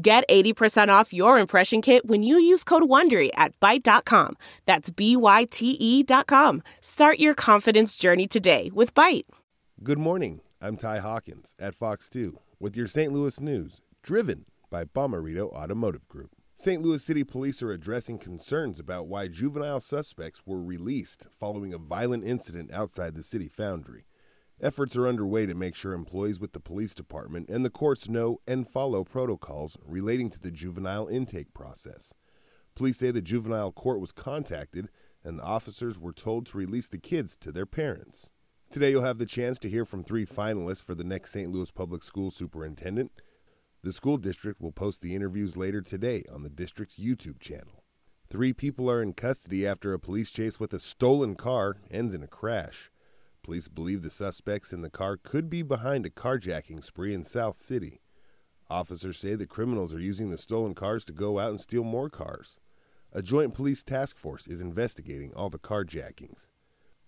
Get 80% off your impression kit when you use code WONDERY at Byte.com. That's B-Y-T-E dot com. Start your confidence journey today with Byte. Good morning. I'm Ty Hawkins at Fox 2 with your St. Louis news, driven by Bomarito Automotive Group. St. Louis City Police are addressing concerns about why juvenile suspects were released following a violent incident outside the city foundry. Efforts are underway to make sure employees with the police department and the courts know and follow protocols relating to the juvenile intake process. Police say the juvenile court was contacted and the officers were told to release the kids to their parents. Today, you'll have the chance to hear from three finalists for the next St. Louis Public School Superintendent. The school district will post the interviews later today on the district's YouTube channel. Three people are in custody after a police chase with a stolen car ends in a crash. Police believe the suspects in the car could be behind a carjacking spree in South City. Officers say the criminals are using the stolen cars to go out and steal more cars. A joint police task force is investigating all the carjackings.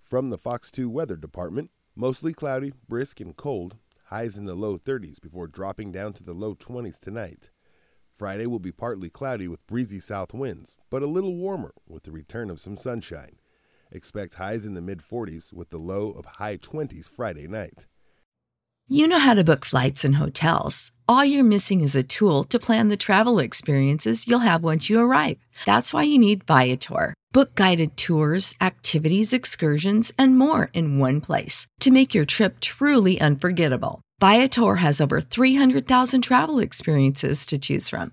From the Fox 2 Weather Department, mostly cloudy, brisk, and cold, highs in the low 30s before dropping down to the low 20s tonight. Friday will be partly cloudy with breezy south winds, but a little warmer with the return of some sunshine. Expect highs in the mid 40s with the low of high 20s Friday night. You know how to book flights and hotels. All you're missing is a tool to plan the travel experiences you'll have once you arrive. That's why you need Viator. Book guided tours, activities, excursions, and more in one place to make your trip truly unforgettable. Viator has over 300,000 travel experiences to choose from.